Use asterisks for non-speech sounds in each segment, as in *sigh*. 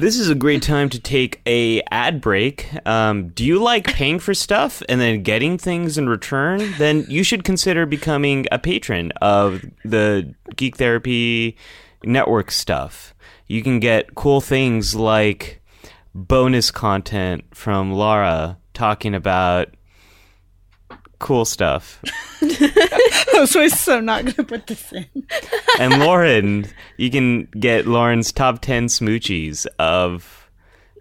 this is a great time to take a ad break. Um, do you like paying for stuff and then getting things in return? Then you should consider becoming a patron of the Geek Therapy Network stuff. You can get cool things like bonus content from Lara talking about cool stuff. *laughs* so I was so not going to put this in. *laughs* and Lauren, you can get Lauren's top 10 smoochies of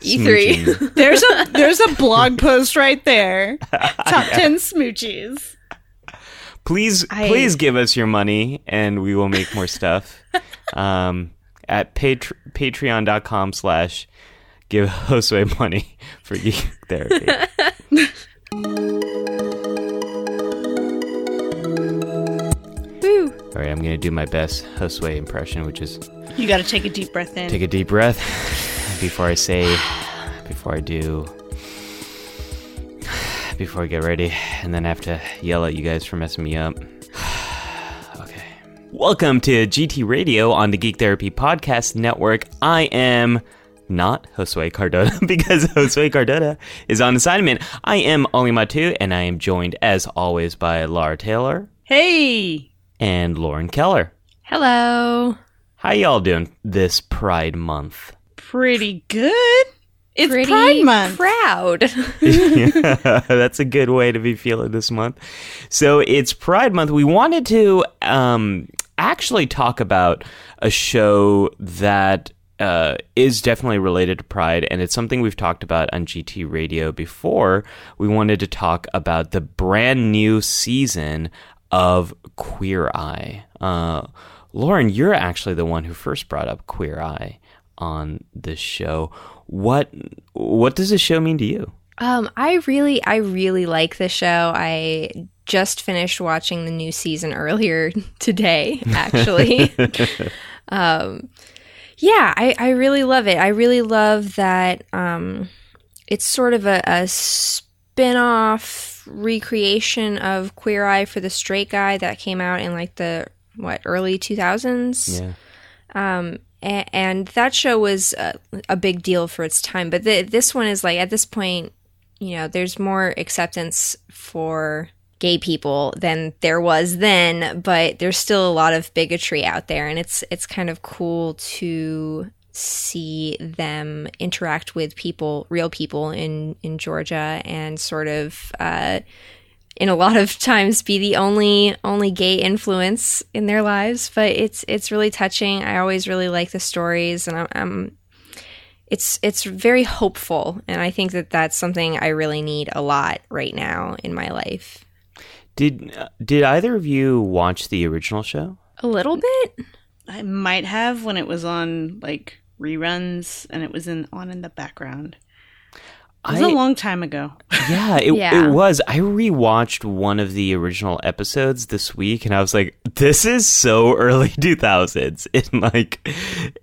E3. smooching. *laughs* There's a there's a blog post right there. Top ten smoochies. please I- please give us your money and we will make more stuff um, at patre- patreon.com slash give Josue money for geek therapy all right i'm gonna do my best Josue impression which is You got to take a deep breath in. take a deep breath *laughs* before i say before i do *sighs* before i get ready and then i have to yell at you guys for messing me up. *sighs* Okay. Welcome to gt radio on the geek therapy podcast network. I am not Josue Cardona *laughs* because *laughs* Josue Cardona is on assignment. I am Ali Mattu, and I am joined as always by Lara Taylor. Hey, and Lauren Keller. Hello. How y'all doing this Pride Month? pretty good. It's Pretty Pride Month. proud. *laughs* *laughs* That's a good way to be feeling this month. So it's Pride Month. We wanted to um, actually talk about a show that uh, is definitely related to Pride, and it's something we've talked about on GT Radio before. We wanted to talk about the brand new season of Queer Eye. Uh, Lauren, you're actually the one who first brought up Queer Eye on this show. What what does this show mean to you? um, I really, I really like the show. I just finished watching the new season earlier *laughs* today, actually. *laughs* um, yeah, I, I really love it. I really love that um, it's sort of a, a spin off recreation of Queer Eye for the Straight Guy that came out in like the, what, early 2000s? Yeah. um, a- and that show was a, a big deal for its time. But th- this one is like at this point, you know, there's more acceptance for gay people than there was then, but there's still a lot of bigotry out there, and it's it's kind of cool to see them interact with people, real people in in Georgia, and sort of. Uh, in a lot of times be the only only gay influence in their lives but it's it's really touching i always really like the stories and i'm, I'm it's it's very hopeful and i think that that's something i really need a lot right now in my life Did uh, did either of you watch the original show? a little bit I might have when it was on like reruns and it was in on in the background. It was a I- long time ago. Yeah, *laughs* it, Yeah. it was. I rewatched one of the original episodes this week, and I was like, "This is so early *laughs* 2000s in like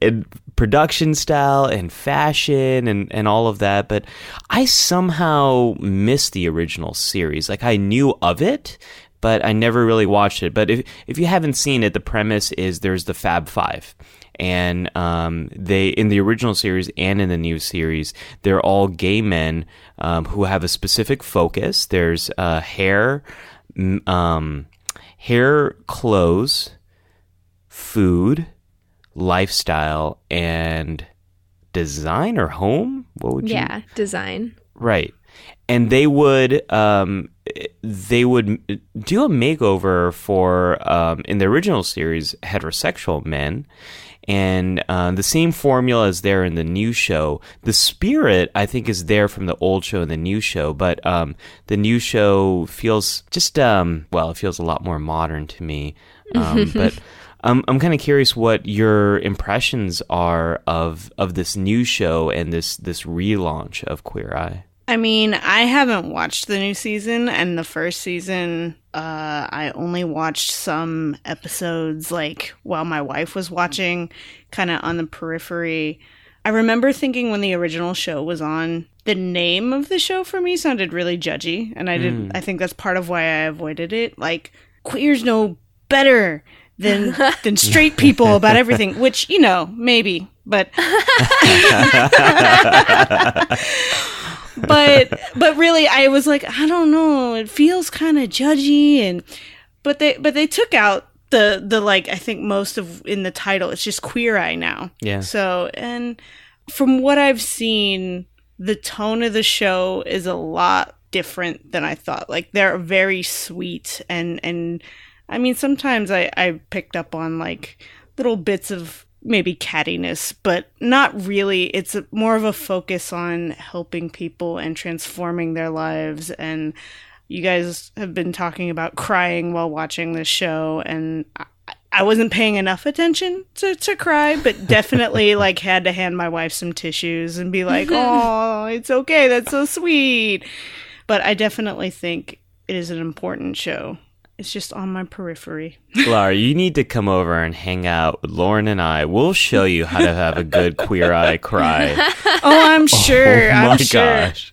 in production style and fashion and and all of that." But I somehow missed the original series. Like I knew of it, but I never really watched it. But if if you haven't seen it, the premise is there's the Fab Five, and um, they in the original series and in the new series, they're all gay men um, who have a specific focus. There's uh, hair, um, hair, clothes, food, lifestyle, and design or home. What would you? yeah design Right. And they would um, they would do a makeover for um, in the original series heterosexual men, and uh, the same formula is there in the new show. The spirit I think is there from the old show and the new show, but um, the new show feels just um, well, it feels a lot more modern to me. Um, *laughs* but um, I'm kind of curious what your impressions are of of this new show and this this relaunch of Queer Eye. I mean, I haven't watched the new season, and the first season, uh, I only watched some episodes, like while my wife was watching, kind of on the periphery. I remember thinking when the original show was on, the name of the show for me sounded really judgy, and I did. I think that's part of why I avoided it. Like, queers know better than *laughs* than straight people about everything, which you know maybe but *laughs* *laughs* but but really I was like I don't know. It feels kind of judgy and but they but they took out the the like I think most of in the title. It's just queer eye now. Yeah. so and from what I've seen the tone of the show is a lot different than I thought. Like they're very sweet and and I mean sometimes I I picked up on like little bits of maybe cattiness, but not really. It's a, more of a focus on helping people and transforming their lives. And you guys have been talking about crying while watching this show, and I, I wasn't paying enough attention to, to cry, but definitely *laughs* like had to hand my wife some tissues and be *laughs* like, "Oh, it's okay. That's so sweet." But I definitely think it is an important show. It's just on my periphery. Lara, you need to come over and hang out with Lauren and I. We'll show you how to have a good queer eye cry. *laughs* Oh, I'm sure. oh I'm my sure. gosh.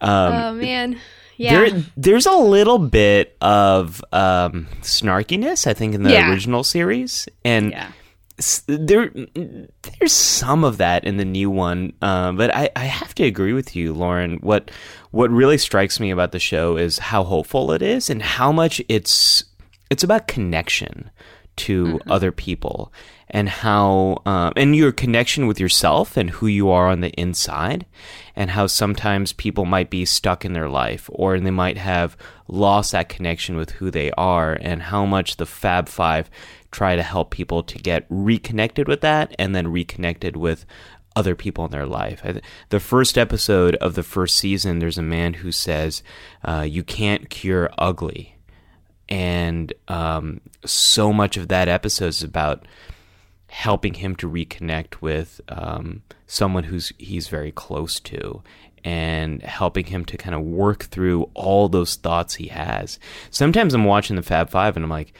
Um, oh man. Yeah. There, there's a little bit of um, snarkiness, I think, in the Yeah. original series, and Yeah. there, there's some of that in the new one. Uh, but I, I have to agree with you, Lauren. What, what really strikes me about the show is how hopeful it is, and how much it's, it's about connection to other people, and how, um, and your connection with yourself and who you are on the inside, and how sometimes people might be stuck in their life, or they might have lost that connection with who they are, and how much the Fab Five try to help people to get reconnected with that, and then reconnected with other people in their life. The first episode of the first season, there's a man who says, uh, "You can't cure ugly." and um, so much of that episode is about helping him to reconnect with um, someone who's he's very close to and helping him to kind of work through all those thoughts he has sometimes i'm watching the fab five and i'm like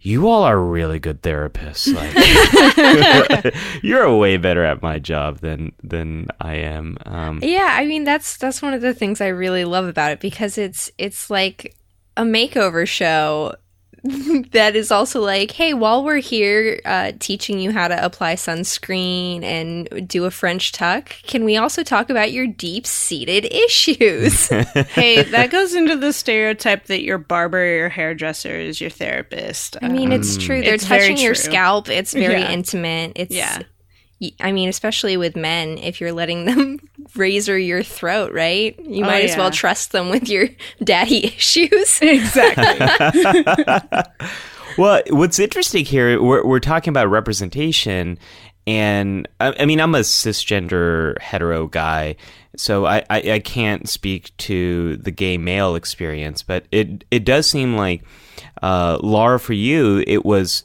you all are really good therapists like *laughs* you're way better at my job than than i am um, Yeah, I mean that's that's one of the things I really love about it because it's it's like a makeover show *laughs* that is also like, hey, while we're here uh, teaching you how to apply sunscreen and do a French tuck, can we also talk about your deep seated *laughs* issues? *laughs* hey, that goes into the stereotype that your barber or your hairdresser is your therapist. I mean, it's true. They're It's touching your true. scalp. It's very Yeah. intimate. It's Yeah. Y- I mean, especially with men, if you're letting them *laughs* razor your throat, right? You Oh, might as well trust them with your *laughs* daddy *laughs* issues. exactly. Well, what's interesting here, we're, we're talking about representation, and I, I mean, I'm a cisgender hetero guy, so I, I, I can't speak to the gay male experience, but it it does seem like, uh, Lara, for you, it was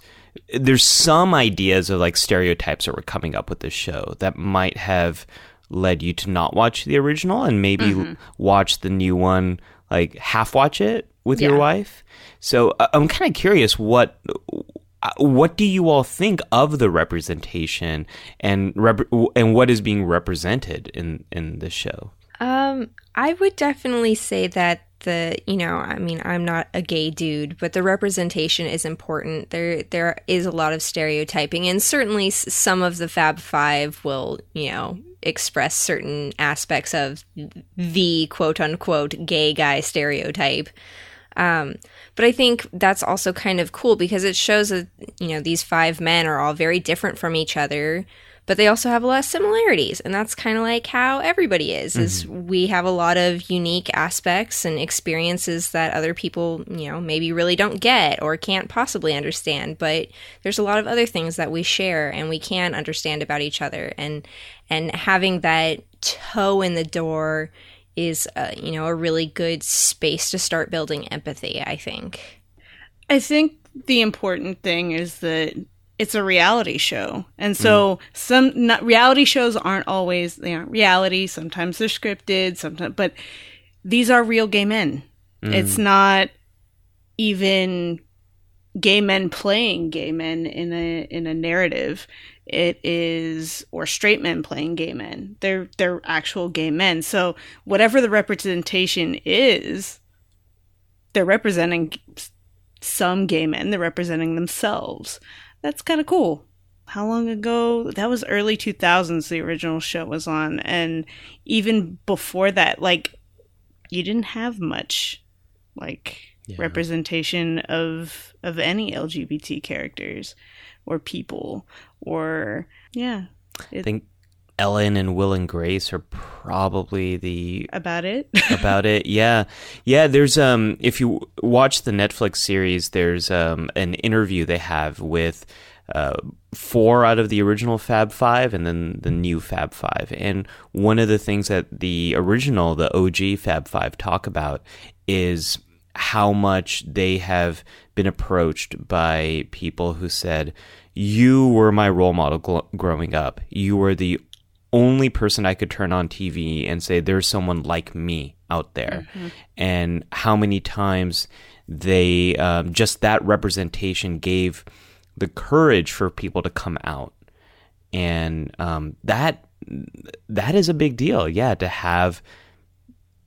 there's some ideas of like stereotypes that were coming up with this show that might have led you to not watch the original and maybe watch the new one, like half watch it with your wife. So uh, I'm kind of curious what uh, what do you all think of the representation and rep- and what is being represented in in this show? Um, I would definitely say that the you know, I mean, I'm not a gay dude, but the representation is important. There there is a lot of stereotyping, and certainly some of the Fab Five will you know express certain aspects of the quote unquote gay guy stereotype. Um, but I think that's also kind of cool because it shows that you know these five men are all very different from each other, but they also have a lot of similarities, and that's kind of like how everybody is. Is we have a lot of unique aspects and experiences that other people you know maybe really don't get or can't possibly understand, but there's a lot of other things that we share and we can understand about each other, and and having that toe in the door is uh, you know a really good space to start building empathy i think I think the important thing is that it's a reality show. And mm. so some not, reality shows aren't always they aren't reality, sometimes they're scripted, sometimes but these are real gay men. Mm. It's not even gay men playing gay men in a in a narrative. It is or straight men playing gay men. They're they're actual gay men. So whatever the representation is, they're representing some gay men. They're representing themselves. That's kind of cool. how long ago? That was early 2000s the original show was on and even before that like you didn't have much like Yeah. representation of of any LGBT characters or people or yeah, I think Ellen and Will and Grace are probably the about it. *laughs* about it. Yeah, yeah. There's um, if you watch the Netflix series, there's um an interview they have with uh four out of the original Fab Five and then the new Fab Five. And one of the things that the original, the OG Fab Five, talk about is how much they have been approached by people who said, "You were my role model gl- growing up. You were the only person I could turn on TV and say, there's someone like me out there. And how many times they, um, just that representation gave the courage for people to come out. And um, that that is a big deal, yeah, to have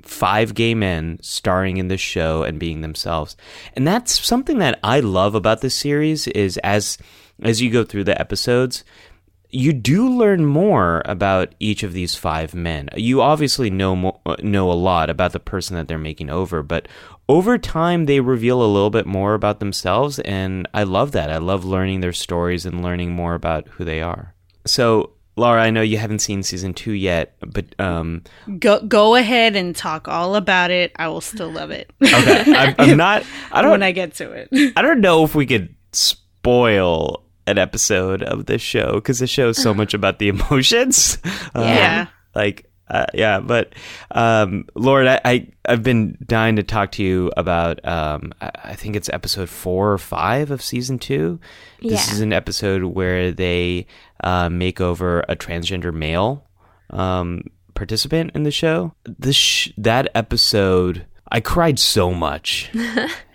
five gay men starring in this show and being themselves. And that's something that I love about this series is as as you go through the episodes, you do learn more about each of these five men. You obviously know mo- know a lot about the person that they're making over, but over time they reveal a little bit more about themselves and I love that. I love learning their stories and learning more about who they are. So, Lara, I know you haven't seen season 2 yet, but um go go ahead and talk all about it. I will still love it. okay, I'm, I'm *laughs* not I don't when I get to it. I don't know if we could spoil an episode of this show because the show is so *sighs* much about the emotions. Uh, Yeah. like uh, yeah, but um, Lord, I, I I've been dying to talk to you about. Um, I, I think it's episode four or five of season two. This Yeah. is an episode where they uh, make over a transgender male um, participant in the show. This sh- that episode, I cried so much. *laughs*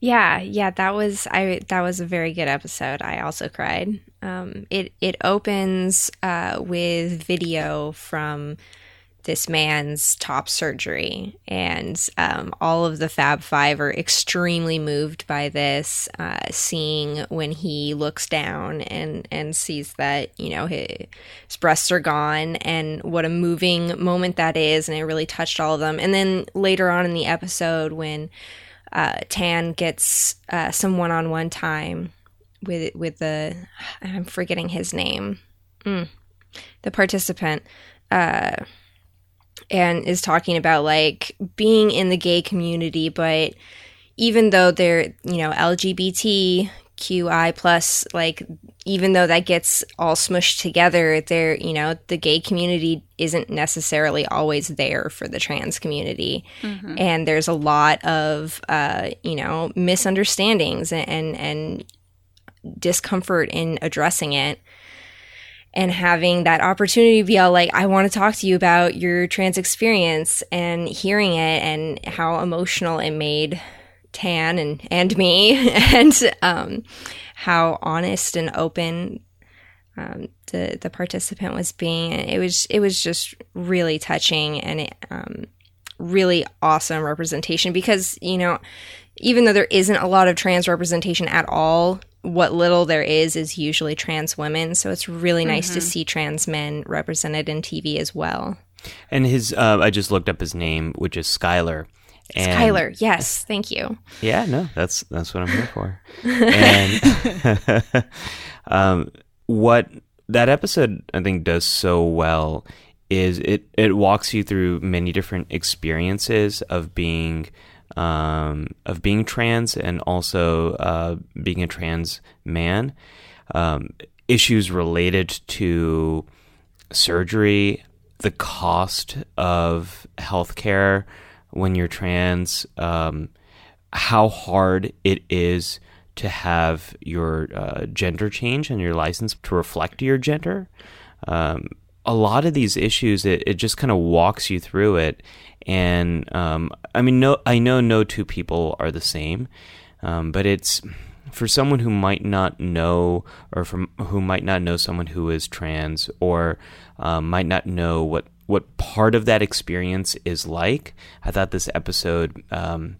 Yeah, yeah, that was I that was a very good episode. I also cried. Um, it it opens uh, with video from this man's top surgery, and um, all of the Fab Five are extremely moved by this. Uh, seeing when he looks down and and sees that you know his, his breasts are gone, and what a moving moment that is, and it really touched all of them. And then later on in the episode when uh, Tan gets uh, some one-on-one time with with the I'm forgetting his name, mm, the participant, uh, and is talking about like being in the gay community, but even though they're you know LGBTQI plus, like even though that gets all smushed together, there you know the gay community isn't necessarily always there for the trans community. And there's a lot of uh, you know misunderstandings and, and and discomfort in addressing it and having that opportunity to be all like i want to talk to you about your trans experience and hearing it and how emotional it made tan and and me *laughs* and um, how honest and open um, the the participant was being. It was it was just really touching and it, um, really awesome representation because you know even though there isn't a lot of trans representation at all what little there is is usually trans women. So it's really nice to see trans men represented in tv as well. And his, uh, I just looked up his name, which is Skylar. And Tyler, yes thank you Yeah, no, that's that's what I'm here for. and *laughs* um, what that episode I think does so well is it it walks you through many different experiences of being um, of being trans and also uh, being a trans man. Um, issues related to surgery, the cost of healthcare when you're trans, um, how hard it is to have your uh, gender change and your license to reflect your gender. Um, a lot of these issues, it, it just kind of walks you through it. And um, I mean, no, I know no two people are the same, um, but it's for someone who might not know, or from who might not know someone who is trans, or um, might not know what what part of that experience is like. I thought this episode um,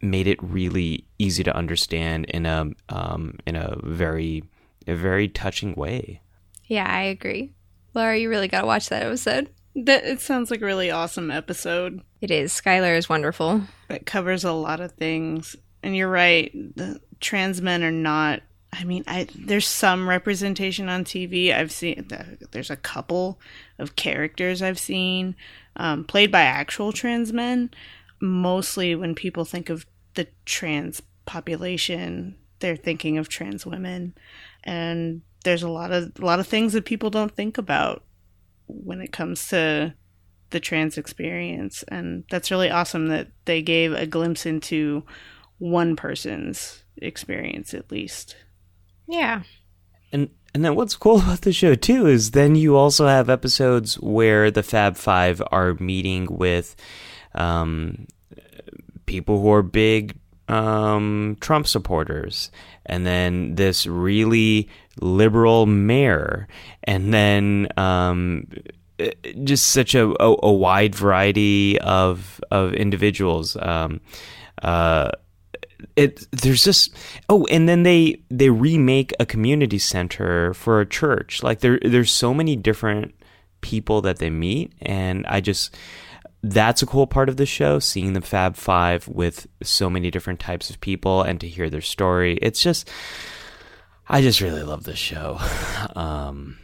made it really easy to understand in a um, in a very a very touching way. Yeah, I agree. Lara, you really got to watch that episode. That it sounds like a really awesome episode It is. Skylar is wonderful. It covers a lot of things. And you're right, the trans men are not. I mean, I there's some representation on TV. I've seen there's a couple of characters I've seen um, played by actual trans men. Mostly, when people think of the trans population, they're thinking of trans women, and there's a lot of a lot of things that people don't think about when it comes to the trans experience and that's really awesome that they gave a glimpse into one person's experience at least Yeah. And and then what's cool *laughs* about the show too is then you also have episodes where the Fab Five are meeting with um, people who are big um, Trump supporters, and then this really liberal mayor, and then um, eh, just such a, a, a wide variety of of individuals. Um, uh, it there's just oh and then they they remake a community center for a church. Like there there's so many different people that they meet and i just that's a cool part of the show seeing the fab five with so many different types of people and to hear their story. It's just i just really love this show. *laughs* Um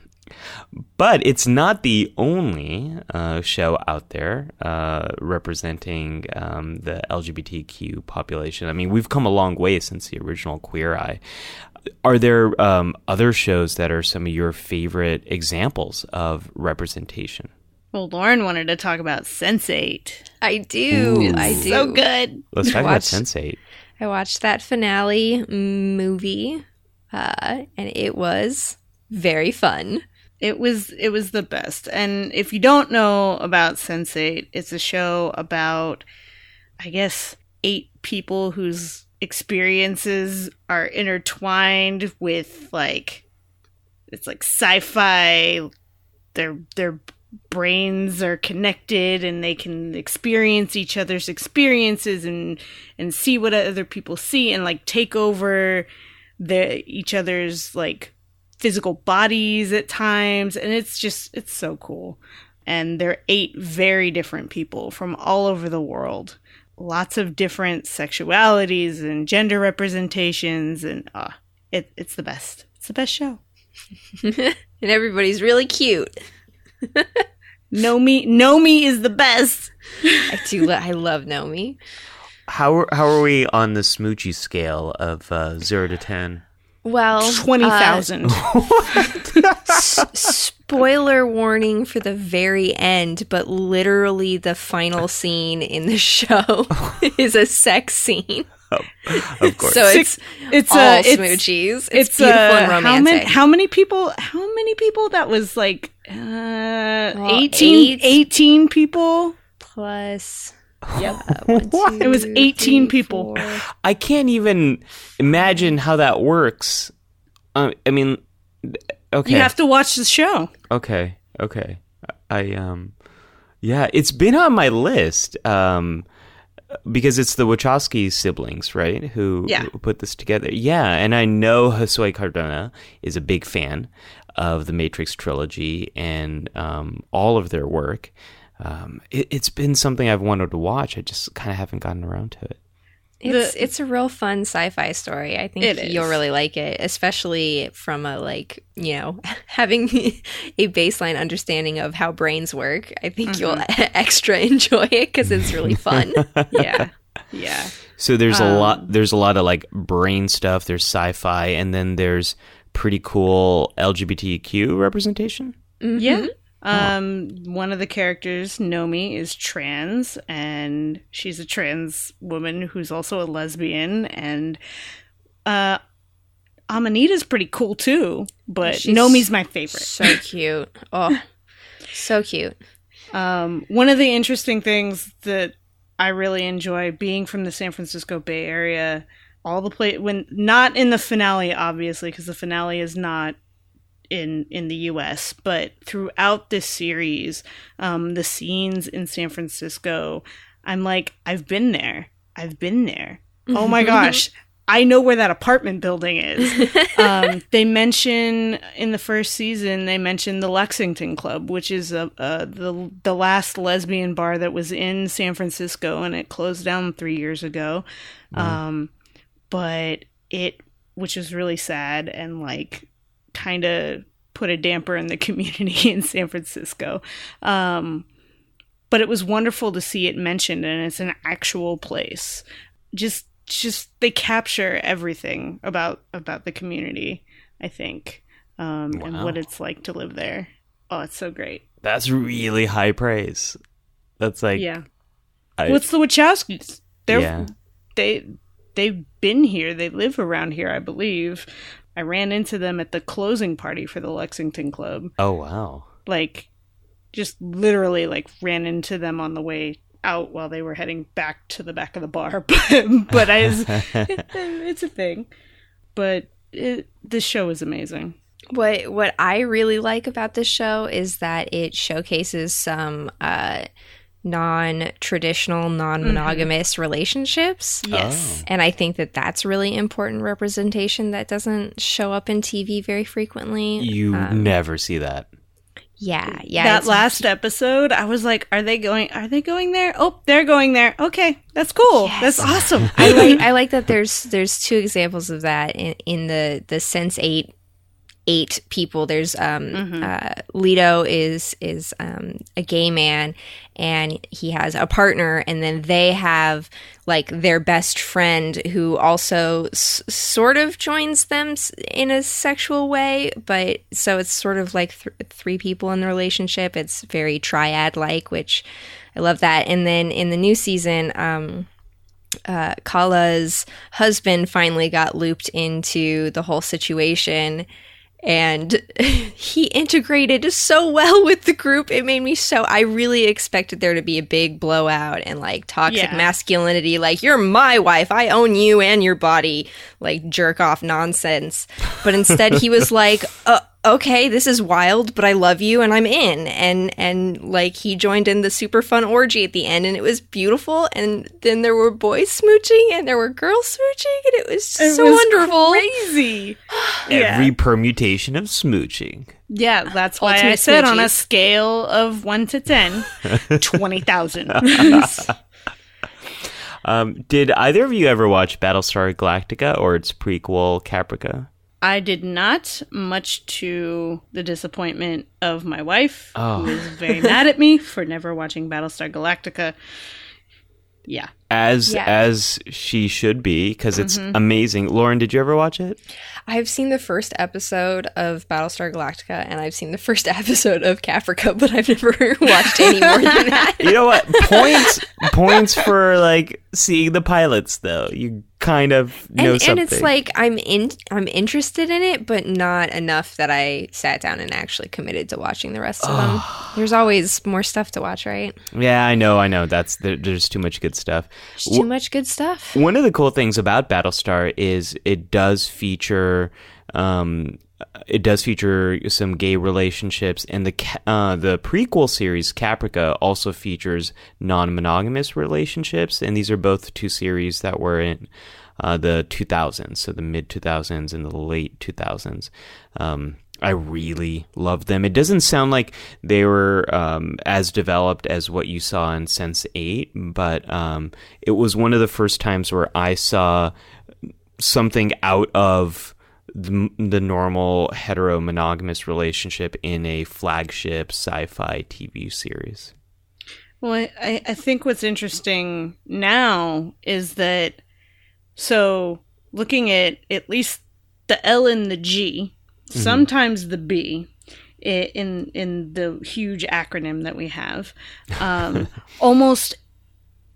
but it's not the only uh, show out there uh, representing um, the LGBTQ population. I mean, we've come a long way since the original Queer Eye. Are there um, other shows that are some of your favorite examples of representation? well lauren wanted to talk about sense8 I do. Ooh. I do. so good Let's talk about Watch- Sense8. I watched that finale movie, uh, and it was very fun. It was it was the best. And if you don't know about sense8 it's a show about i guess eight people whose experiences are intertwined with like it's like sci-fi. Their their brains are connected and they can experience each other's experiences and and see what other people see and like take over the each other's like physical bodies at times and it's just it's so cool and they're eight very different people from all over the world lots of different sexualities and gender representations and uh it, it's the best it's the best show *laughs* and everybody's really cute. *laughs* nomi nomi is the best *laughs* I do. lo- I love Nomi. How are, how are we on the smoochy scale of uh, zero to ten? Well, 20000 *laughs* s- spoiler warning for the very end, but literally the final scene in the show *laughs* is a sex scene. Of course. So it's it's all uh, it's, smoochies. It's, it's beautiful uh, and how romantic. many how many people how many people that was like uh Well, 18 eight. 18 people Plus, *laughs* Yep. uh, *laughs* one, What? two, It was 18 three, people. four. I can't even imagine how that works. Uh, I mean, okay. you have to watch the show Okay, okay. I um yeah, it's been on my list um because it's the Wachowski siblings, right? Who, Yeah. who put this together. Yeah, and I know Josue Cardona is a big fan of the Matrix trilogy and um all of their work. Um it, it's been something I've wanted to watch. I just kind of haven't gotten around to it. It's The- it's a real fun sci-fi story. I think you'll is. really like it, especially from a like you know *laughs* having a baseline understanding of how brains work. I think you'll *laughs* extra enjoy it because it's really fun. *laughs* yeah yeah So there's a Um, lot there's a lot of like brain stuff, there's sci-fi and then there's pretty cool LGBTQ representation. yeah um one of the characters nomi is trans and she's a trans woman who's also a lesbian and uh amanita's pretty cool too but She's nomi's my favorite so cute. Oh, so cute. Um, one of the interesting things that I really enjoy being from the San Francisco Bay Area, all the play when not in the finale, obviously, because the finale is not in in the U.S. But throughout this series, um, the scenes in San Francisco, I'm like, I've been there. I've been there. Oh my *laughs* gosh. I know where that apartment building is. *laughs* um, they mention in the first season they mention the Lexington Club, which is a, a the the last lesbian bar that was in San Francisco, and it closed down three years ago. Um, but it, which is really sad and like kind of put a damper in the *laughs* community in San Francisco. Um, but it was wonderful to see it mentioned, and it's an actual place. Just just they capture everything about about the community i think um and what it's like to live there oh it's so great That's really high praise. That's like yeah I- what's the wachowskis they're yeah. they they've been here they live around here i believe i ran into them at the closing party for the lexington club. Oh wow. like just literally like ran into them on the way out while they were heading back to the back of the bar. *laughs* But, but I, *laughs* it's a thing. But it, this show is amazing. What what I really like about this show is that it showcases some uh, non-traditional, non-monogamous relationships. yes And I think that that's really important representation that doesn't show up in TV very frequently. You Um, never see that. yeah, yeah. that last episode i was like are they going are they going there oh they're going there okay that's cool that's awesome I *laughs* like I like that there's there's two examples of that in, in the the Sense Eight eight people. There's um uh, Lito is is um a gay man and he has a partner and then they have like their best friend who also s- sort of joins them s- in a sexual way but so it's sort of like th- three people in the relationship. It's very triad like which i love that. And then in the new season um uh, Kala's husband finally got looped into the whole situation and *laughs* he integrated so well with the group. It made me so I really expected there to be a big blowout and like toxic Yeah. masculinity, like you're my wife, I own you and your body, like jerk off nonsense. But instead he was *laughs* like, uh, okay, this is wild, but I love you and I'm in. And and like he joined in the super fun orgy at the end and it was beautiful. And then there were boys smooching and there were girls smooching and it was It so was wonderful. crazy *sighs* yeah. Every permutation of smooching. yeah that's why i Ultimate said on a scale of 1 to 10 *laughs* 20000 *laughs* Um, did either of you ever watch Battlestar Galactica or its prequel Caprica? I did not, much to the disappointment of my wife, Oh. who is very mad at me for never watching Battlestar Galactica. Yeah. As Yeah. as she should be because it's Mm-hmm. amazing. Lauren, did you ever watch it? I've seen the first episode of Battlestar Galactica and I've seen the first *laughs* episode of Caprica, but I've never *laughs* watched any more than *laughs* that. You know what? Points points for like seeing the pilots though. You kind of know and, something. and it's like I'm in I'm interested in it, but not enough that I sat down and actually committed to watching the rest of them. There's always more stuff to watch, right? yeah, I know, I know. That's there, there's too much good stuff. There's too much good stuff. One of the cool things about Battlestar is it does feature um it does feature some gay relationships and the uh, the prequel series Caprica also features non-monogamous relationships and these are both two series that were in uh, the 2000s so the mid 2000s and the late 2000s um, I really loved them. It doesn't sound like they were um, as developed as what you saw in Sense 8, but um, it was one of the first times where I saw something out of the, the normal hetero monogamous relationship in a flagship sci fi TV series. Well, I, I think what's interesting now is that so looking at at least the L and the G, sometimes the B, in in the huge acronym that we have, um, *laughs* almost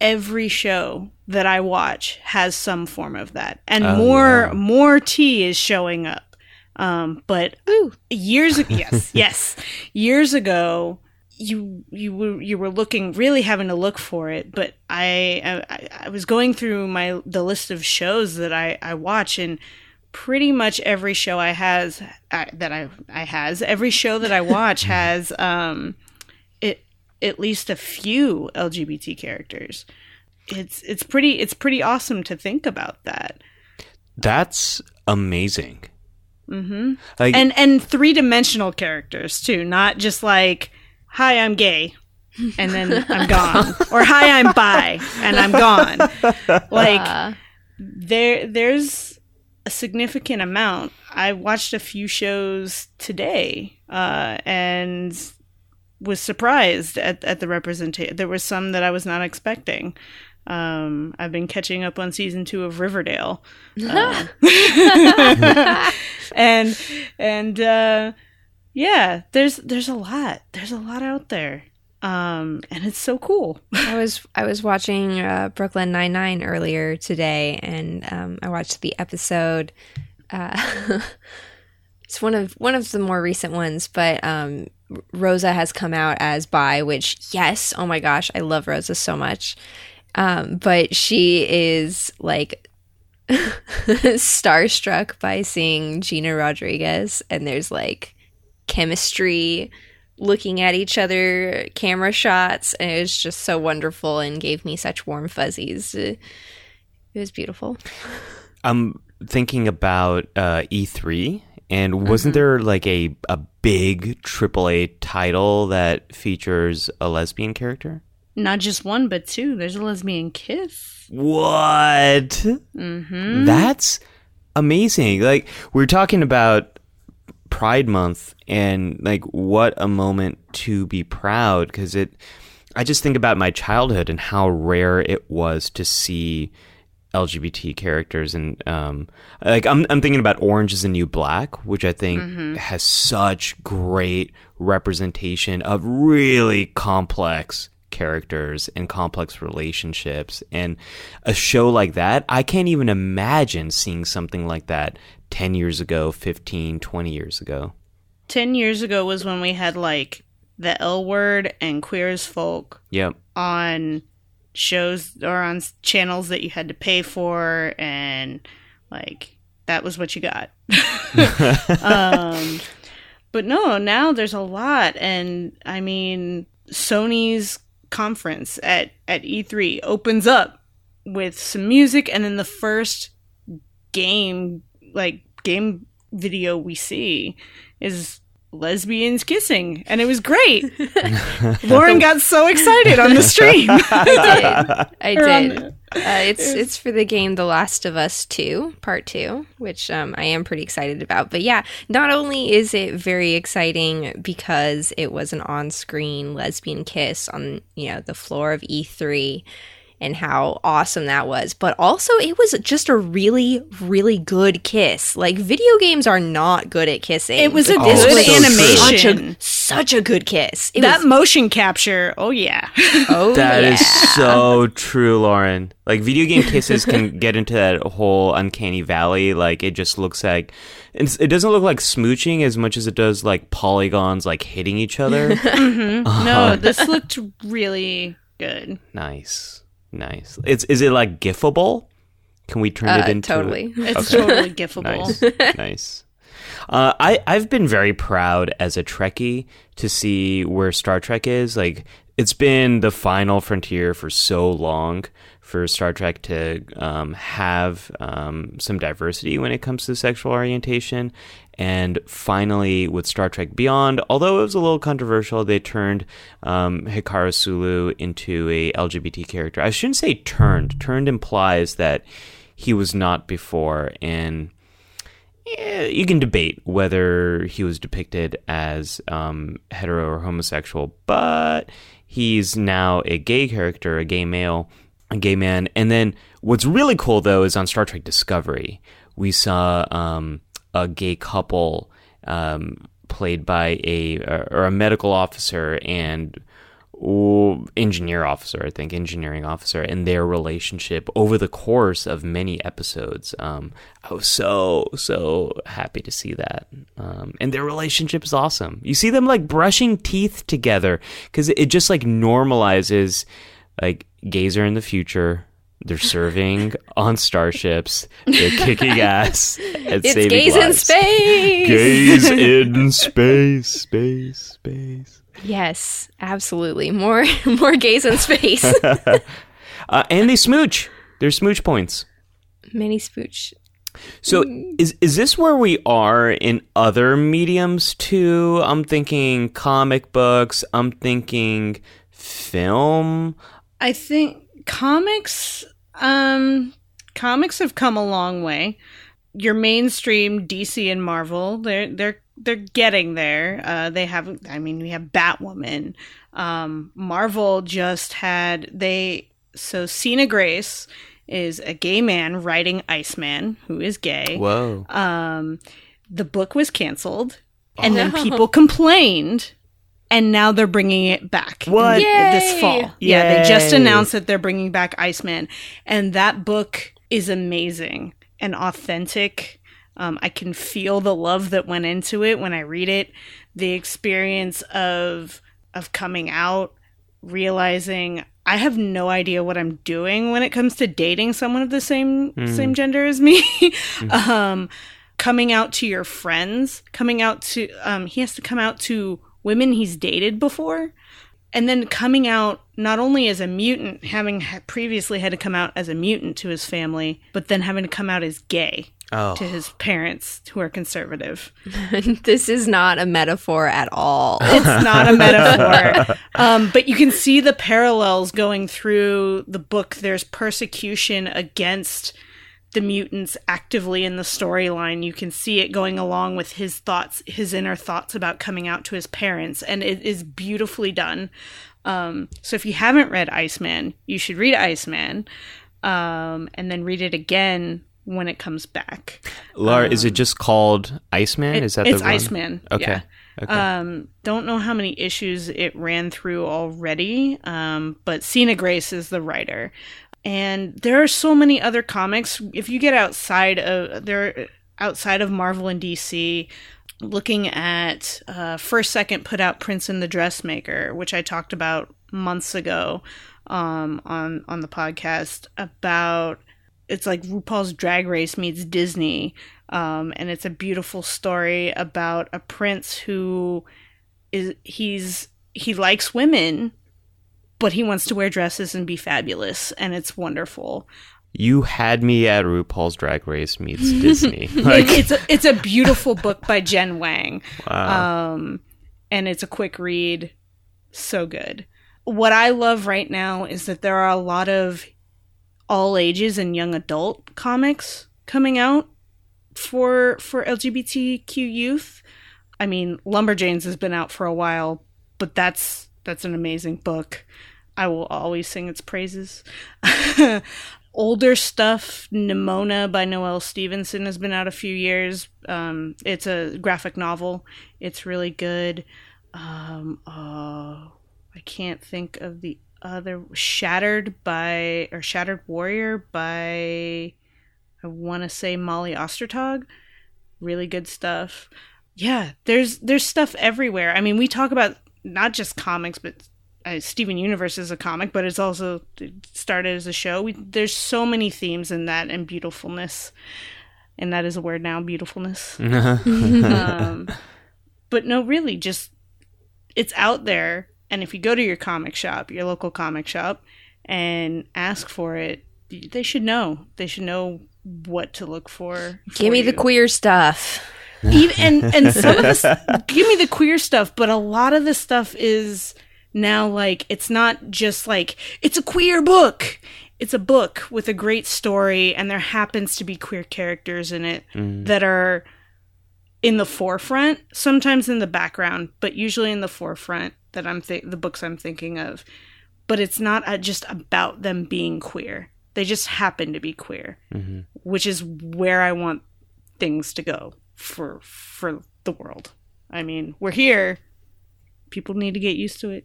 every show that I watch has some form of that, and Oh, more yeah. more tea is showing up. Um, but Ooh. years ago, yes, *laughs* yes, years ago, you you were you were looking really having to look for it. But I I, I was going through my the list of shows that I I watch and. Pretty much every show I has uh, that I I has every show that I watch *laughs* has um it at least a few LGBT characters. It's it's pretty it's pretty awesome to think about that. That's amazing. Mm-hmm. Like, And and three dimensional characters too, not just like, "Hi, I'm gay," and then *laughs* I'm gone, or "Hi, I'm bi," and I'm gone. Like Uh, there there's a significant amount. I watched a few shows today, uh, and was surprised at, at the representation. There were some that I was not expecting. Um, I've been catching up on season two of Riverdale, uh, *laughs* *laughs* and and uh, yeah, there's there's a lot. There's a lot out there, um, and it's so cool. *laughs* I was I was watching uh, Brooklyn Nine Nine earlier today, and um, I watched the episode. It's one of one of the more recent ones, but um, Rosa has come out as bi. Which yes, oh my gosh, I love Rosa so much. Um, but she is like *laughs* starstruck by seeing Gina Rodriguez, and there's like chemistry looking at each other, camera shots, and it was just so wonderful and gave me such warm fuzzies. It was beautiful. *laughs* I'm thinking about uh, E3, and wasn't there like a a big AAA title that features a lesbian character? Not just one, but two. There's a lesbian kiss. What? Mm-hmm. That's amazing. Like we're talking about Pride Month and like what a moment to be proud because it I just think about my childhood and how rare it was to see LGBT characters and um like I'm I'm thinking about Orange is the New Black, which I think has such great representation of really complex characters and complex relationships. And a show like that I can't even imagine seeing something like that 10 years ago 15 20 years ago. 10 years ago was when we had like the L word and queer as folk yep. on shows or on channels that you had to pay for and like that was what you got. *laughs* Um but no now there's a lot. And i mean sony's conference at at e3 opens up with some music and then the first game like game video we see is lesbians kissing and it was great *laughs* lauren got so excited on the stream *laughs* I did. *laughs* I did. Uh, it's it's for the game The Last of Us Two, Part Two, which um, I am pretty excited about. But yeah, not only is it very exciting because it was an on-screen lesbian kiss on you know the floor of E3, and how awesome that was, but also it was just a really really good kiss. Like video games are not good at kissing. It was a but good this was animation. Such a, such a good kiss. It that was, motion capture oh yeah *laughs* oh That is yeah. so true, Lauren. Like video game kisses can *laughs* get into that whole uncanny valley. Like it just looks like it's, it doesn't look like smooching as much as it does like polygons like hitting each other. *laughs* Mm-hmm. Uh-huh. no this looked really good nice, nice. It's is it like gifable? Can we turn Uh, it into totally. it's Okay. totally *laughs* gifable Nice, nice. Uh, I I've been very proud as a Trekkie to see where Star Trek is. Like it's been the final frontier for so long for Star Trek to um, have um, some diversity when it comes to sexual orientation. And finally, with Star Trek Beyond, although it was a little controversial, they turned um, Hikaru Sulu into a LGBT character. I shouldn't say turned. Turned implies that he was not before, and yeah, you can debate whether he was depicted as um, hetero or homosexual, but he's now a gay character, a gay male, a gay man. And then what's really cool though is on Star Trek Discovery, we saw um, a gay couple um, played by a or a medical officer and engineer officer, I think, engineering officer, and their relationship over the course of many episodes. Um, I was so so happy to see that, um, and their relationship is awesome. You see them like brushing teeth together because it just like normalizes like gays are in the future. They're serving *laughs* on starships. They're kicking *laughs* ass and It's saving gays in lives. space. Gays *laughs* in space, space, space. Yes, absolutely. More more gays in space. Uh, and they smooch. They're smooch points. Many smooch. So is is this where we are in other mediums too? I'm thinking comic books. I'm thinking film. I think comics um comics have come a long way. Your mainstream DC and Marvel, they're they're they're getting there. Uh, they have, I mean, we have Batwoman. Um, Marvel just had they so Sina Grace is a gay man writing Iceman, who is gay. Whoa. Um, the book was canceled, and then people complained, and now they're bringing it back. What? this Yay! fall? Yeah, they just announced that they're bringing back Iceman, and that book is amazing and authentic. Um, I can feel the love that went into it when I read it. The experience of of coming out, realizing I have no idea what I'm doing when it comes to dating someone of the same same gender as me. *laughs* um, coming out to your friends, coming out to um, he has to come out to women he's dated before, and then coming out not only as a mutant, having previously had to come out as a mutant to his family, but then having to come out as gay Oh. to his parents who are conservative. *laughs* this is not a metaphor at all. *laughs* It's not a metaphor. *laughs* Um, but you can see the parallels going through the book. There's persecution against the mutants actively in the storyline. You can see it going along with his thoughts, his inner thoughts about coming out to his parents, and it is beautifully done. Um, so if you haven't read Iceman, you should read Iceman, um, and then read it again when it comes back. Laura, is it just called Iceman? is that it's the run? Iceman? Okay. yeah. Okay. Um, don't know how many issues it ran through already, um, but Sina Grace is the writer, and there are so many other comics. If you get outside of there, outside of Marvel and DC, looking at uh, First Second put out Prince and the Dressmaker, which I talked about months ago um, on on the podcast about it's like RuPaul's Drag Race meets Disney, um, and it's a beautiful story about a prince who is he's he likes women, but he wants to wear dresses and be fabulous, and it's wonderful. you had me at RuPaul's Drag Race meets *laughs* Disney. Like, it's a it's a beautiful book by Jen Wang. wow. Um, and it's a quick read. So good. What I love right now is that there are a lot of all ages and young adult comics coming out for for LGBTQ youth. I mean, Lumberjanes has been out for a while, but that's that's an amazing book. I will always sing its praises. *laughs* Older stuff, Nimona by Noelle Stevenson has been out a few years. Um, it's a graphic novel. It's really good. Um, uh, I can't think of the other Shattered by or Shattered Warrior by I want to say Molly Ostertag. Really good stuff. Yeah, there's there's stuff everywhere. I mean, we talk about not just comics, but uh, Steven Universe is a comic, but it's also it started as a show. We, there's so many themes in that and beautifulness, and that is a word now, beautifulness. *laughs* um, but no, really, just it's out there. And if you go to your comic shop, your local comic shop, and ask for it, they should know. They should know what to look for. Give me for the queer stuff. Even, and and some of this, give me the queer stuff, but a lot of the stuff is now like it's not just like it's a queer book. It's a book with a great story, and there happens to be queer characters in it that are in the forefront, sometimes in the background, but usually in the forefront. That I'm th- the books I'm thinking of, but it's not uh, just about them being queer. They just happen to be queer, which is where I want things to go for for the world. I mean, we're here. People need to get used to it.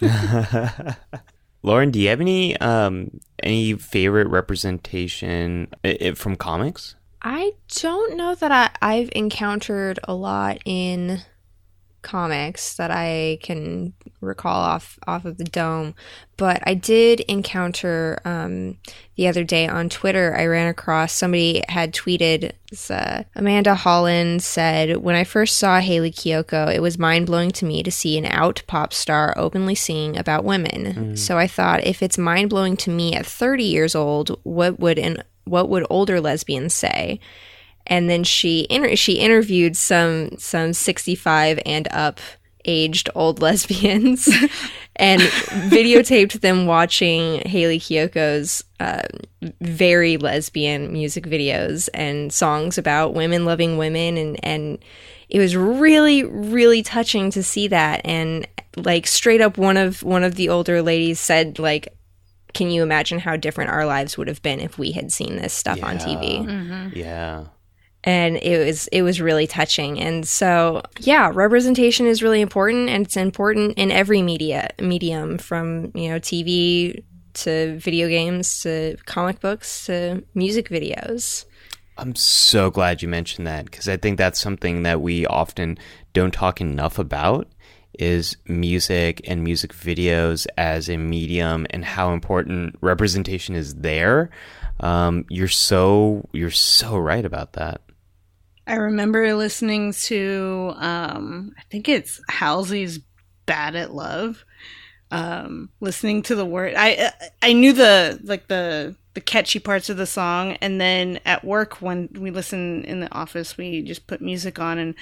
*laughs* Lauren, do you have any um any favorite representation i- i- from comics? I don't know that I, I've encountered a lot in comics that I can recall off off of the dome, but I did encounter um, the other day on Twitter. I ran across somebody had tweeted. Uh, Amanda Holland said, "When I first saw Hayley Kiyoko, it was mind blowing to me to see an out pop star openly singing about women. So I thought, if it's mind blowing to me at 30 years old, what would an what would older lesbians say? And then she inter- she interviewed some some 65 and up aged old *laughs* lesbians and videotaped them watching Hayley Kiyoko's uh, very lesbian music videos and songs about women loving women. And and it was really really touching to see that. And like straight up one of one of the older ladies said like can you imagine how different our lives would have been if we had seen this stuff on TV Yeah. And it was it was really touching and so yeah representation is really important and it's important in every media medium from you know tv to video games to comic books to music videos I'm so glad you mentioned that because I think that's something that we often don't talk enough about is music and music videos as a medium and how important representation is there. Um, you're so you're so right about that. I remember listening to um I think it's Halsey's Bad at Love. Um listening to the word I I knew the like the the catchy parts of the song and then at work when we listen in the office we just put music on and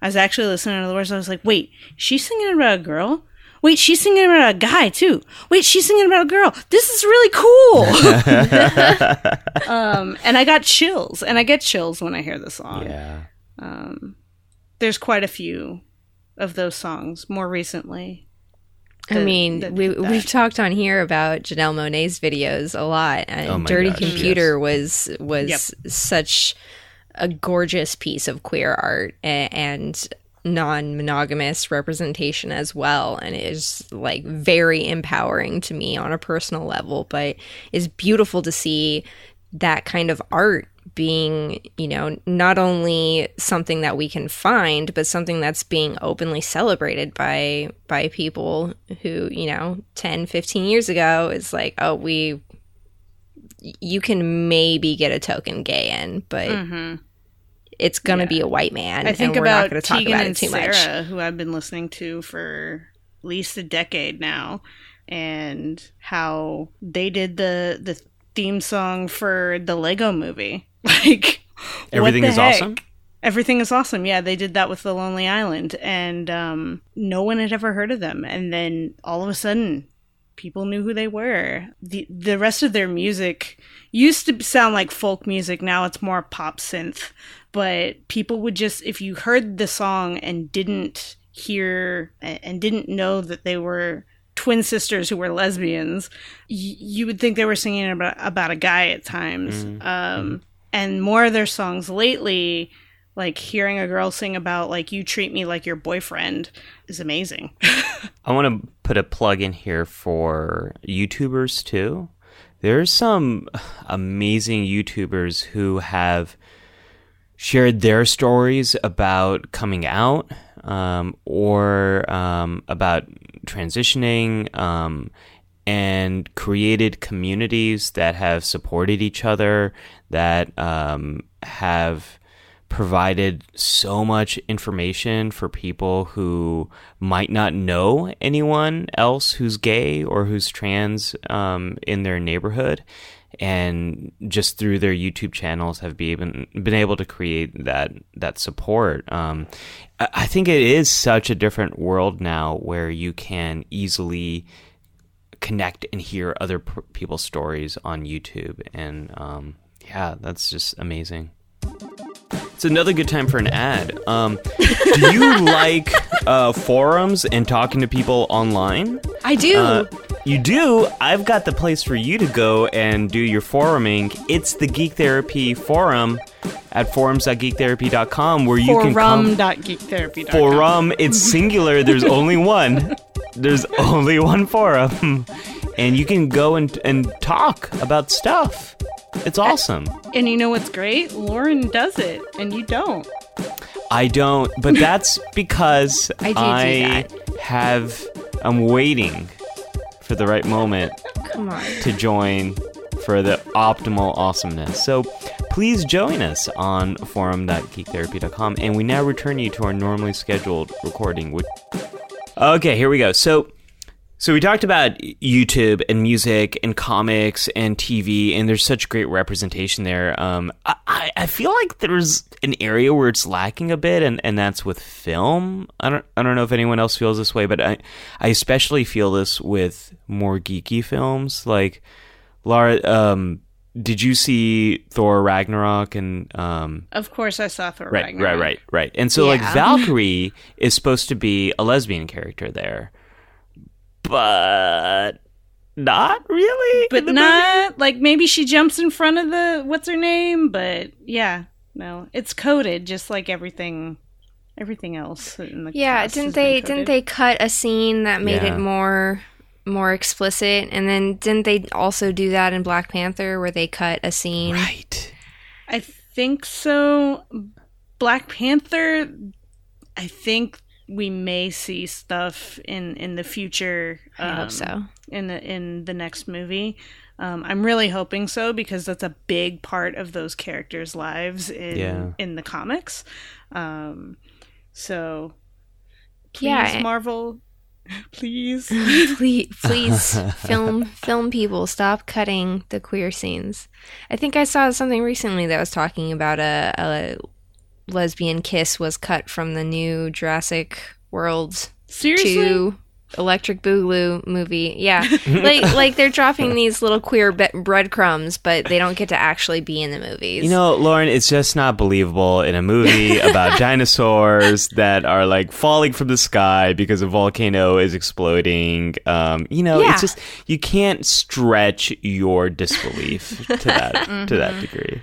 I was actually listening to the words I was like, "Wait, she's singing about a girl?" Wait, she's singing about a guy too. Wait, she's singing about a girl. This is really cool. *laughs* um, and I got chills, and I get chills when I hear the song Yeah. Um, there's quite a few of those songs more recently. I mean, that we that. we've talked on here about Janelle Monae's videos a lot. And Oh my Dirty gosh, Computer was was Yep. such a gorgeous piece of queer art a- and non-monogamous representation as well and it is like very empowering to me on a personal level but it's beautiful to see that kind of art being, you know, not only something that we can find, but something that's being openly celebrated by by people who, you know, 10, 15 years ago is like, oh, we you can maybe get a token gay in, but mm-hmm. It's going to be a white man I think and we're about going to talk Tegan about and it too Sara, much. who I've been listening to for at least a decade now, and how they did the the theme song for the Lego Movie. *laughs* Like what Everything the is heck? awesome. Everything is awesome. Yeah, they did that with the Lonely Island, and um, no one had ever heard of them. And then all of a sudden, people knew who they were. the The rest of their music used to sound like folk music. Now it's more pop synth. But people would just, if you heard the song and didn't hear and didn't know that they were twin sisters who were lesbians, y- you would think they were singing about about a guy at times. Um, and more of their songs lately like hearing a girl sing about like you treat me like your boyfriend is amazing *laughs* I want to put a plug in here for YouTubers too. There's some amazing YouTubers who have shared their stories about coming out um, or um, about transitioning um, and created communities that have supported each other, that um, have provided so much information for people who might not know anyone else who's gay or who's trans um, in their neighborhood and just through their YouTube channels have be even, been able to create that that support. Um, I, think it is such a different world now where you can easily connect and hear other people's stories on YouTube, and um, yeah, that's just amazing. It's another good time for an ad. Um, do you *laughs* like uh, forums and talking to people online? I do. Uh, you do. I've got the place for you to go and do your foruming. It's the Geek Therapy Forum at forums.geektherapy.com where you can come. forum.geektherapy.com Forum, it's singular. There's only one. There's only one forum. *laughs* And you can go and, and talk about stuff. It's awesome. and you know what's great lauren does it and you don't I don't, but *laughs* that's because I I that. have, I'm waiting for the right moment to join for the optimal awesomeness. So please join us on forum.geektherapy.com and we now return you to our normally scheduled recording. Which... Okay, here we go. So So we talked about YouTube and music and comics and TV, and there's such great representation there. Um, I, I feel like there's an area where it's lacking a bit, and, and that's with film. I don't I don't know if anyone else feels this way, but I I especially feel this with more geeky films. Like Laura, um, did you see Thor Ragnarok and um, Of course, I saw Thor right, Ragnarok. right, right, right. And so like Valkyrie is supposed to be a lesbian character there, but not really. but in the not like maybe she jumps in front of the what's her name. But yeah, no, it's coded just like everything, everything else. In the Yeah, didn't they didn't they cut a scene that made Yeah. it more more explicit and then didn't they also do that in Black Panther where they cut a scene? right? I think so. Black Panther. I think we may see stuff in in the future. I hope um, so. in the in the next movie. Um, I'm really hoping so because that's a big part of those characters' lives in Yeah. in the comics. Um, so, please, Yeah, and- Marvel, *laughs* please. *laughs* please, please film *laughs* film people stop cutting the queer scenes. I think I saw something recently that was talking about a, a lesbian kiss was cut from the new Jurassic World Seriously, two Electric Boogaloo movie. Yeah, *laughs* like like they're dropping these little queer be- breadcrumbs, but they don't get to actually be in the movies. You know, Lauren, it's just not believable in a movie *laughs* about dinosaurs that are like falling from the sky because a volcano is exploding. Um, you know, Yeah. it's just you can't stretch your disbelief to that *laughs* to that degree.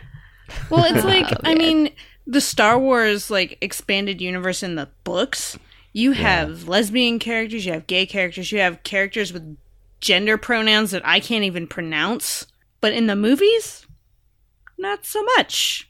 well, it's like Oh, I mean, the Star Wars like expanded universe in the books. You have lesbian characters, you have gay characters, you have characters with gender pronouns that I can't even pronounce. But in the movies, not so much.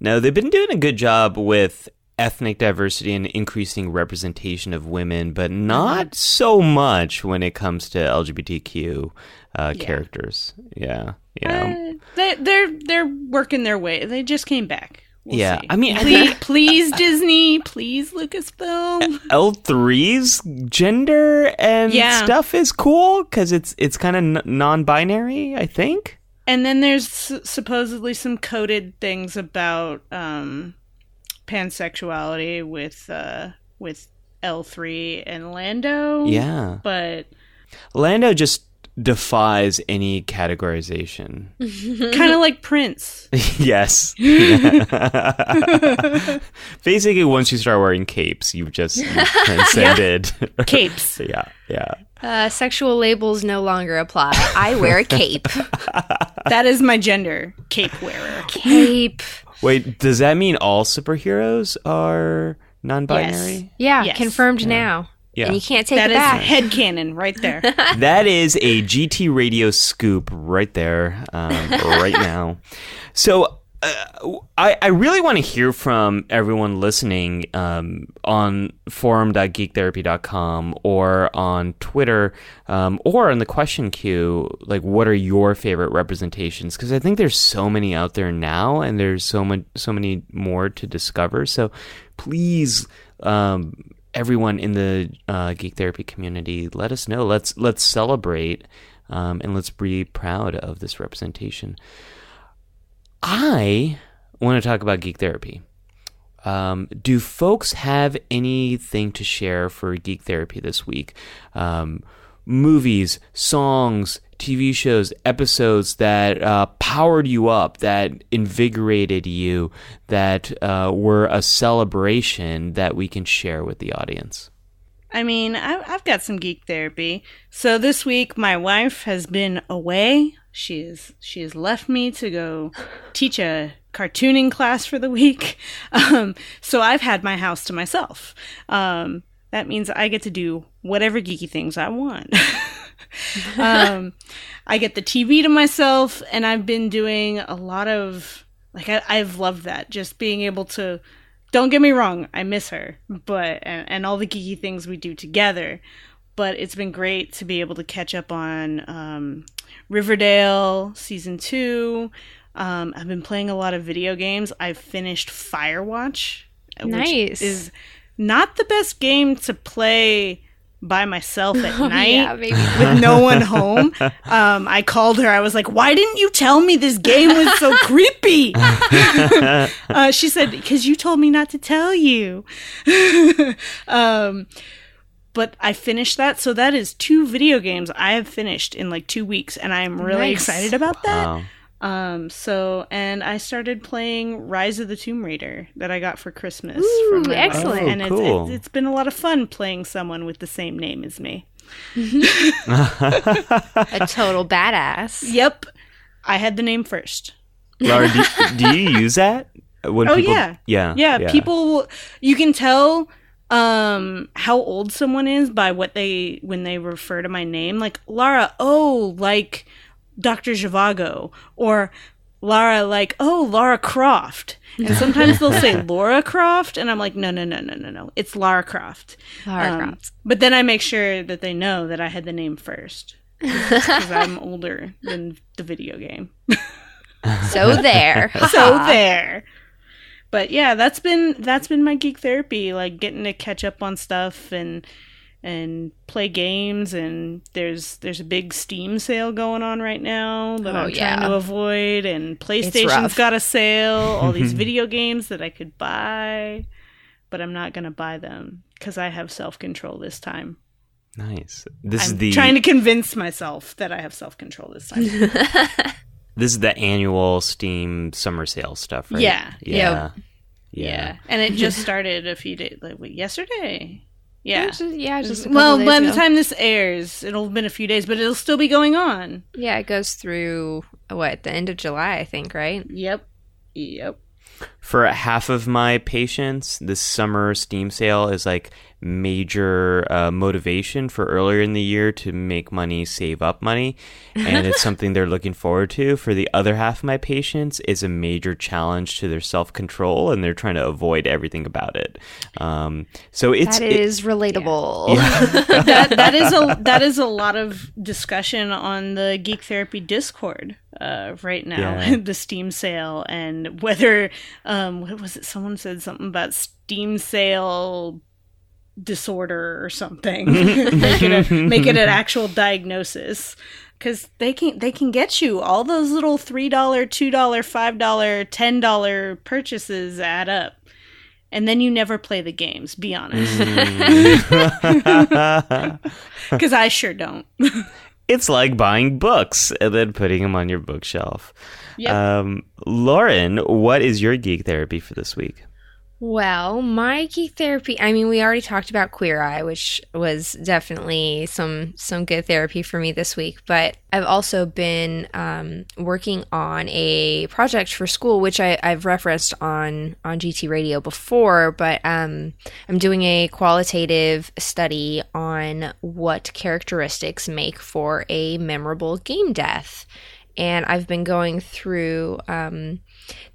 No, they've been doing a good job with ethnic diversity and increasing representation of women, but not so much when it comes to LGBTQ uh, Yeah. characters. Yeah, yeah. Uh, they, they're they're working their way. They just came back. We'll Yeah, see. I mean, please, *laughs* please Disney, please Lucasfilm. L3's gender and Yeah. stuff is cool because it's it's kind of n- non-binary, I think. And then there's s- supposedly some coded things about um, pansexuality with uh, with L three and Lando. Yeah, but Lando just defies any categorization. *laughs* kind of like Prince. *laughs* yes. *laughs* Basically, once you start wearing capes, you've just you've transcended. Capes. yeah, yeah. uh, sexual labels no longer apply. I wear a cape. That is my gender. Cape wearer. cape. Wait, does that mean all superheroes are non-binary? Yeah, Yes. confirmed now. Yeah. And you can't take That it is back. headcanon right there. *laughs* that is a GT radio scoop right there, um, right *laughs* now. So. Uh, I, I really want to hear from everyone listening um, on forum.geektherapy.com or on Twitter um, or in the question queue. Like, what are your favorite representations? Because I think there's so many out there now, and there's so much, so many more to discover. So, please, um, everyone in the uh, geek therapy community, let us know. Let's let's celebrate um, and let's be proud of this representation. I want to talk about geek therapy. Um, do folks have anything to share for geek therapy this week? Um, movies, songs, TV shows, episodes that uh, powered you up, that invigorated you, that uh, were a celebration that we can share with the audience. I mean, I, I've got some geek therapy. So this week, my wife has been away. She is she has left me to go *laughs* teach a cartooning class for the week. *laughs* Um, so I've had my house to myself. Um, that means I get to do whatever geeky things I want. *laughs* *laughs* um, I get the TV to myself, and I've been doing a lot of like I, I've loved that just being able to don't get me wrong, I miss her, but and, and all the geeky things we do together. But it's been great to be able to catch up on um, Riverdale season two. Um, I've been playing a lot of video games. I've finished Firewatch, Nice. which is not the best game to play by myself at *laughs* night yeah, maybe. with no one home. Um, I called her. I was like, "Why didn't you tell me this game was so *laughs* creepy?" *laughs* uh, she said, "Because you told me not to tell you." um, but I finished that, so that is two video games I have finished in like two weeks, and I am really Nice. excited about that. Wow. Um, so and I started playing Rise of the Tomb Raider that I got for Christmas Ooh, from my excellent. Oh, and it's, cool. it's it's been a lot of fun playing someone with the same name as me. *laughs* a total badass. Yep, I had the name first. Laura, do, *laughs* do you use that? When Oh, people, yeah. yeah, Yeah, people you can tell um how old someone is by what they when they refer to my name like Lara oh like Dr. Zhivago or Lara like oh Lara Croft and sometimes they'll say *laughs* Laura Croft and I'm like no no no no no no it's Lara Croft Lara Um, Croft. but then I make sure that they know that I had the name first because I'm *laughs* older than the video game So there. *laughs* so there but yeah that's been that's been my geek therapy like getting to catch up on stuff and and play games and there's there's a big steam sale going on right now that Oh, i'm yeah. trying to avoid and playstation's got a sale all these *laughs* video games that i could buy but i'm not gonna buy them because i have self-control this time Nice. This i'm is the trying to convince myself that i have self-control this time *laughs* this is the annual Steam summer sale stuff, right? Yeah. Yeah. yeah. and it just started a few days like wait, yesterday yeah yeah, just a well, days by the time this airs, it'll have been a few days, but it'll still be going on. Yeah, it goes through what the end of July, I think, right? Yep. Yep. For half of my patients, this summer Steam sale is like major uh, motivation for earlier in the year to make money, save up money, and it's *laughs* something they're looking forward to. For the other half of my patients, is a major challenge to their self control, and they're trying to avoid everything about it. Um, so it's That it- is relatable. *laughs* that that is a that is a lot of discussion on the Geek Therapy Discord uh, right now. Yeah. *laughs* the Steam sale and whether um, what was it? Someone said something about Steam sale disorder or something. Mm-hmm. *laughs* make it a, mm-hmm. make it an mm-hmm. actual diagnosis. Because they can they can get you all those little three dollar, two dollar, five dollar, ten dollar purchases add up, and then you never play the games. Be honest, mm. *laughs* *laughs* because I sure don't. it's like buying books and then putting them on your bookshelf. Yep. Um, Lauren, what is your geek therapy for this week? Well, my geek therapy. I mean, we already talked about Queer Eye, which was definitely some some good therapy for me this week. But I've also been um, working on a project for school, which I, I've referenced on on GT Radio before. But um, I'm doing a qualitative study on what characteristics make for a memorable game death, and I've been going through. Um,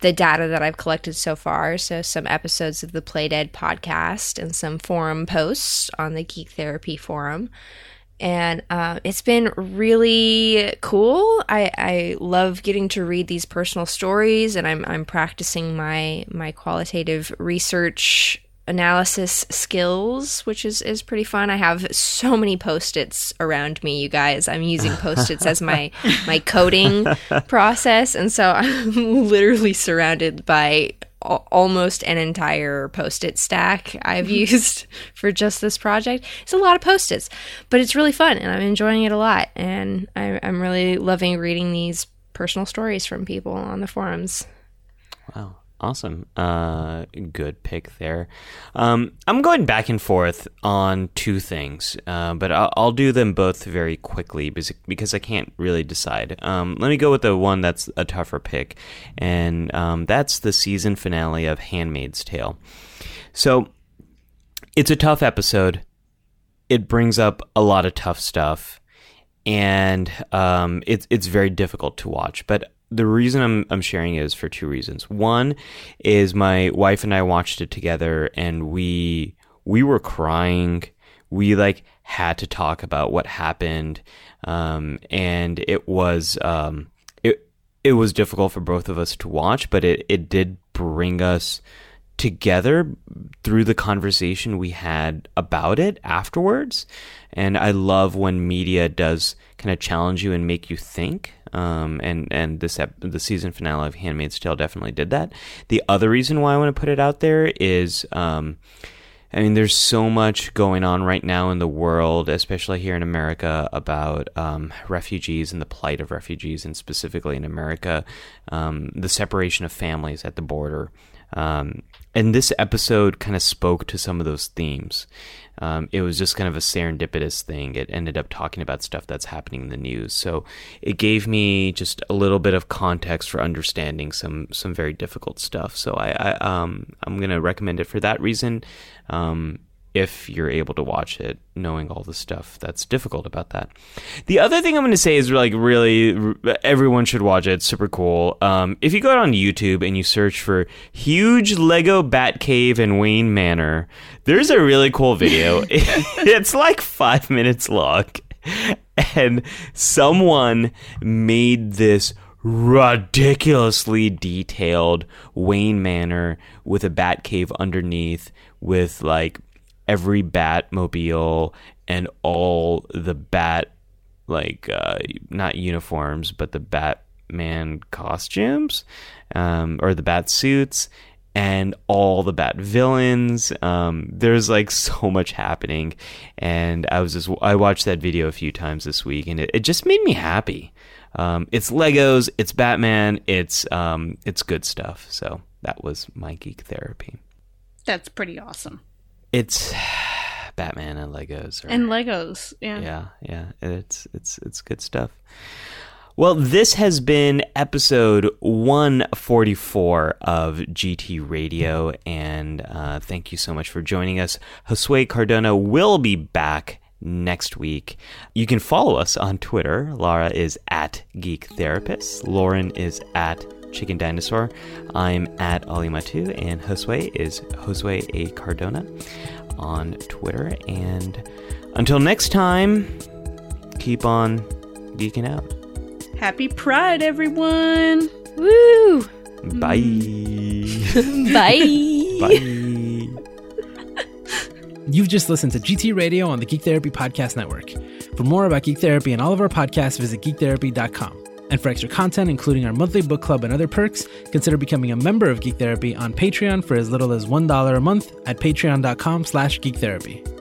the data that I've collected so far. So, some episodes of the Play Dead podcast and some forum posts on the Geek Therapy forum. And uh, it's been really cool. I, I love getting to read these personal stories, and I'm, I'm practicing my, my qualitative research analysis skills, which is, is pretty fun. I have so many post-its around me, you guys. I'm using post-its as my *laughs* my coding process, and so I'm *laughs* literally surrounded by al- almost an entire post-it stack I've mm-hmm. used *laughs* for just this project. It's a lot of post-its, but it's really fun, and I'm enjoying it a lot. And I, I'm really loving reading these personal stories from people on the forums. Wow. Awesome. Uh, good pick there. Um, I'm going back and forth on two things, uh, but I'll, I'll do them both very quickly because, I can't really decide. Um, let me go with the one that's a tougher pick, and um, that's the season finale of Handmaid's Tale. So it's a tough episode. It brings up a lot of tough stuff, and um, it's it's very difficult to watch. But the reason I'm I'm sharing is for two reasons. One is my wife and I watched it together, and we we were crying. We like had to talk about what happened, um, and it was um, it it was difficult for both of us to watch, but it it did bring us together through the conversation we had about it afterwards. And I love when media does kind of challenge you and make you think. Um, and and this ep- the season finale of Handmaid's Tale definitely did that. The other reason why I want to put it out there is. Um, I mean, there's so much going on right now in the world, especially here in America, about um, refugees and the plight of refugees, and specifically in America, um, the separation of families at the border. Um, and this episode kind of spoke to some of those themes. Um, it was just kind of a serendipitous thing. It ended up talking about stuff that's happening in the news, so it gave me just a little bit of context for understanding some some very difficult stuff. So I, I um I'm gonna recommend it for that reason. Um, if you're able to watch it, knowing all the stuff that's difficult about that. The other thing I'm going to say is like really everyone should watch it. It's super cool. Um, if you go on YouTube and you search for huge Lego Bat Cave in Wayne Manor, there's a really cool video. *laughs* *laughs* it's like five minutes long, and someone made this ridiculously detailed Wayne Manor with a bat cave underneath with like every Batmobile and all the Bat like uh, not uniforms, but the Batman costumes um, or the Bat suits and all the Bat villains. Um, there's like *laughs* so much happening, and I was just I watched that video a few times this week, and it, it just made me happy. Um, it's Legos, it's Batman, it's um, it's good stuff. So that was my geek therapy. That's pretty awesome. It's *sighs* Batman and Legos. and Legos, yeah. Yeah, yeah. It's it's it's good stuff. Well, this has been episode 144 of GT Radio, and uh, thank you so much for joining us. Josue Cardona will be back next week. You can follow us on Twitter. Lara is at Geek Therapist. Lauren is at Chicken Dinosaur. I'm at AliMattu, and Josue is Josue A. Cardona on Twitter. And until next time, keep on geeking out. Happy Pride, everyone! Woo! Bye. *laughs* Bye. *laughs* Bye. *laughs* You've just listened to GT Radio on the Geek Therapy Podcast Network. For more about Geek Therapy and all of our podcasts, visit geektherapy.com. And for extra content, including our monthly book club and other perks, consider becoming a member of Geek Therapy on Patreon for as little as $1 a month at patreon.com slash geektherapy.